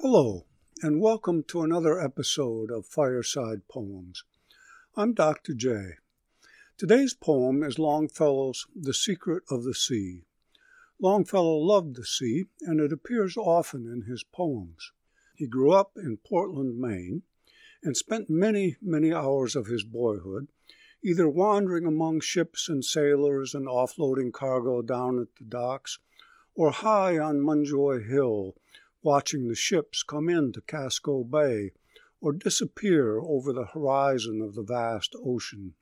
Hello, and welcome to another episode of Fireside Poems. I'm Dr. J. Today's poem is Longfellow's The Secret of the Sea. Longfellow loved the sea, and it appears often in his poems. He grew up in Portland, Maine, and spent many, many hours of his boyhood either wandering among ships and sailors and offloading cargo down at the docks, or high on Munjoy Hill watching the ships come into Casco Bay or disappear over the horizon of the vast ocean.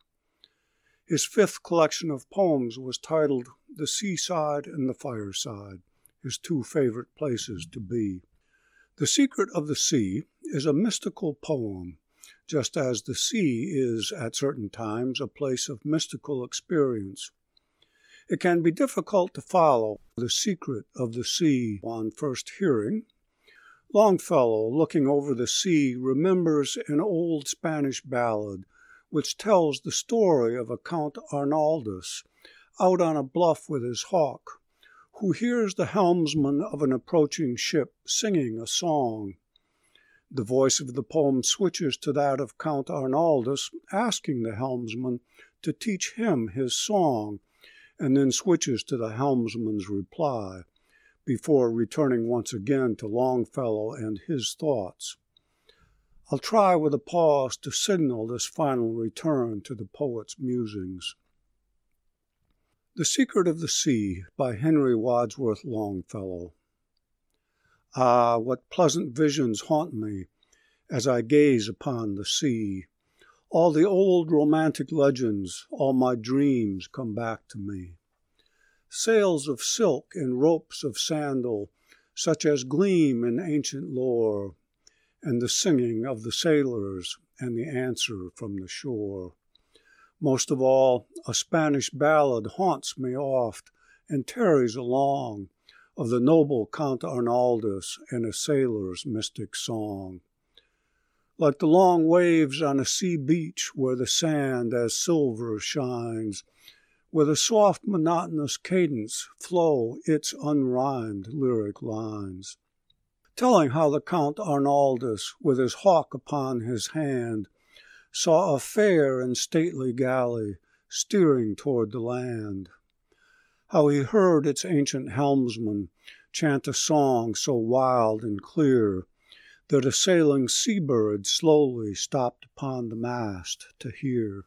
His fifth collection of poems was titled The Seaside and the Fireside, his two favorite places to be. The Secret of the Sea is a mystical poem, just as the sea is at certain times a place of mystical experience. It can be difficult to follow the secret of the sea on first hearing. Longfellow, looking over the sea, remembers an old Spanish ballad which tells the story of a Count Arnaldus out on a bluff with his hawk, who hears the helmsman of an approaching ship singing a song. The voice of the poem switches to that of Count Arnaldus asking the helmsman to teach him his song and then switches to the helmsman's reply, before returning once again to Longfellow and his thoughts. I'll try with a pause to signal this final return to the poet's musings. The Secret of the Sea by Henry Wadsworth Longfellow. Ah, what pleasant visions haunt me as I gaze upon the sea. All the old romantic legends, all my dreams come back to me. Sails of silk and ropes of sandal, such as gleam in ancient lore, and the singing of the sailors and the answer from the shore. Most of all, a Spanish ballad haunts me oft and tarries along, of the noble Count Arnaldus and a sailor's mystic song like the long waves on a sea beach where the sand as silver shines, with a soft monotonous cadence flow its unrhymed lyric lines, telling how the Count Arnaldus, with his hawk upon his hand, saw a fair and stately galley steering toward the land, how he heard its ancient helmsman chant a song so wild and clear that a sailing sea bird slowly stopped upon the mast to hear.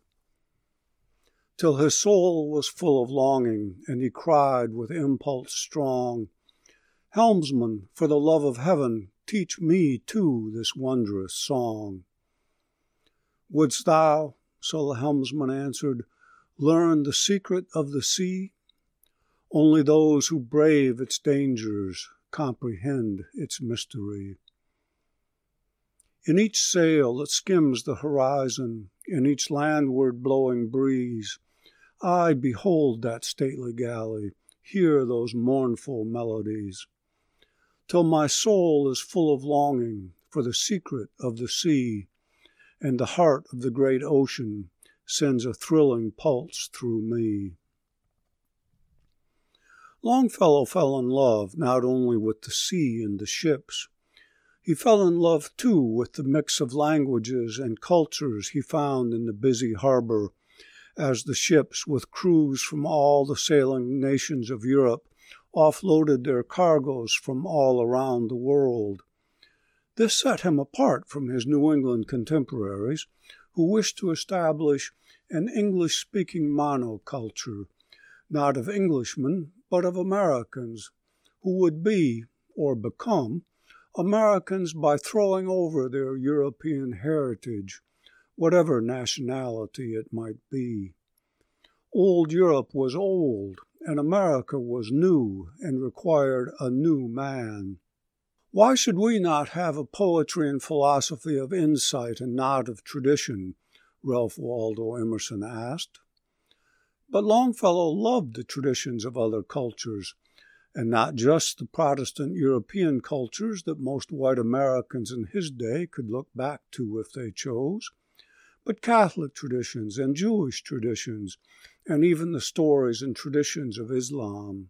Till his soul was full of longing, and he cried with impulse strong, Helmsman, for the love of heaven, teach me too this wondrous song. Wouldst thou, so the helmsman answered, learn the secret of the sea? Only those who brave its dangers comprehend its mystery. In each sail that skims the horizon, in each landward blowing breeze, I behold that stately galley, hear those mournful melodies, till my soul is full of longing for the secret of the sea, and the heart of the great ocean sends a thrilling pulse through me. Longfellow fell in love not only with the sea and the ships, he fell in love, too, with the mix of languages and cultures he found in the busy harbor as the ships, with crews from all the sailing nations of Europe, offloaded their cargoes from all around the world. This set him apart from his New England contemporaries, who wished to establish an English speaking monoculture, not of Englishmen, but of Americans, who would be, or become, Americans by throwing over their European heritage, whatever nationality it might be. Old Europe was old, and America was new and required a new man. Why should we not have a poetry and philosophy of insight and not of tradition? Ralph Waldo Emerson asked. But Longfellow loved the traditions of other cultures and not just the Protestant European cultures that most white Americans in his day could look back to if they chose, but Catholic traditions and Jewish traditions, and even the stories and traditions of Islam.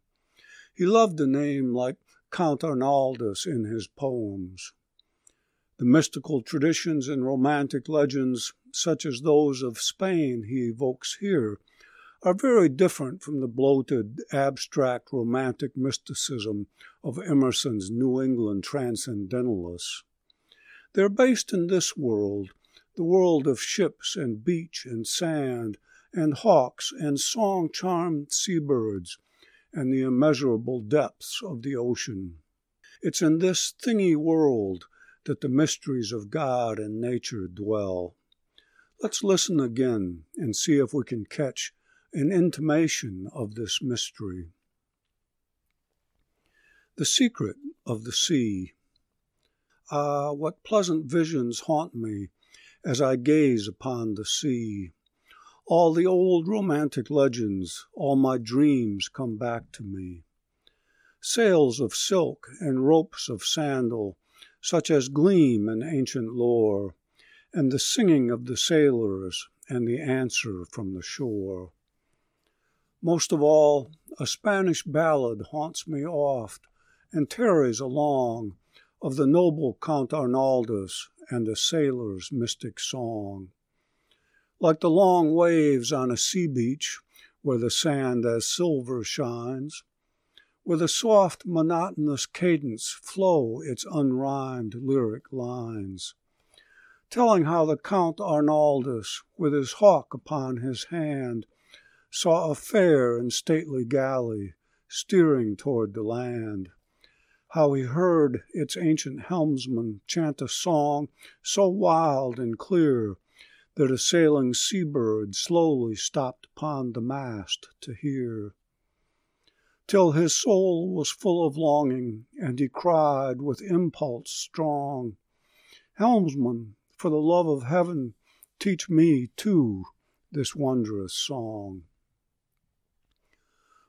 He loved a name like Count Arnaldus in his poems. The mystical traditions and romantic legends, such as those of Spain he evokes here, are very different from the bloated, abstract, romantic mysticism of Emerson's New England transcendentalists. They're based in this world, the world of ships and beach and sand and hawks and song charmed seabirds and the immeasurable depths of the ocean. It's in this thingy world that the mysteries of God and nature dwell. Let's listen again and see if we can catch an intimation of this mystery. The secret of the sea. Ah, what pleasant visions haunt me as I gaze upon the sea. All the old romantic legends, all my dreams come back to me. Sails of silk and ropes of sandal, such as gleam in ancient lore, and the singing of the sailors and the answer from the shore. Most of all, a Spanish ballad haunts me oft, and tarries along, of the noble Count Arnaldus and the sailor's mystic song. Like the long waves on a sea beach, where the sand as silver shines, with a soft, monotonous cadence flow its unrhymed lyric lines, telling how the Count Arnaldus, with his hawk upon his hand, saw a fair and stately galley steering toward the land. How he heard its ancient helmsman chant a song so wild and clear that a sailing seabird slowly stopped upon the mast to hear. Till his soul was full of longing, and he cried with impulse strong, Helmsman, for the love of heaven, teach me, too, this wondrous song.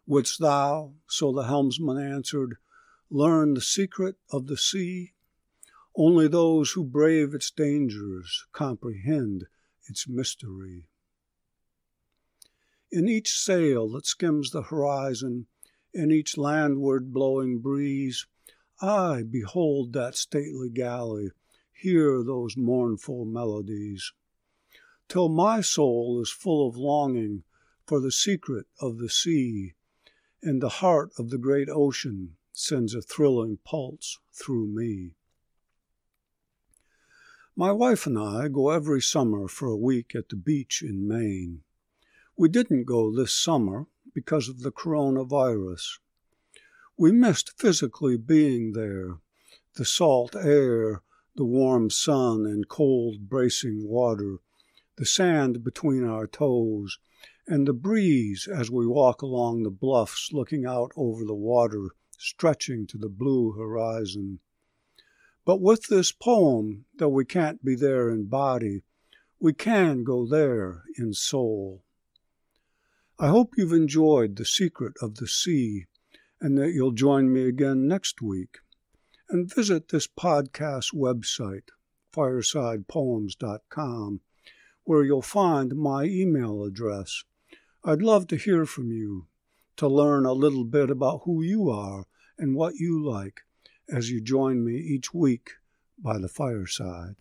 Wouldst thou, so the helmsman answered, learn the secret of the sea? Only those who brave its dangers comprehend its mystery. In each sail that skims the horizon, in each landward blowing breeze, I behold that stately galley, hear those mournful melodies, till my soul is full of longing for the secret of the sea and the heart of the great ocean sends a thrilling pulse through me. My wife and I go every summer for a week at the beach in Maine. We didn't go this summer because of the coronavirus. We missed physically being there, the salt air, the warm sun and cold bracing water, the sand between our toes, and the breeze as we walk along the bluffs looking out over the water stretching to the blue horizon. But with this poem, though we can't be there in body, we can go there in soul. I hope you've enjoyed The Secret of the Sea and that you'll join me again next week. And visit this podcast website, firesidepoems.com, where you'll find my email address I'd love to hear from you, to learn a little bit about who you are and what you like as you join me each week by the fireside.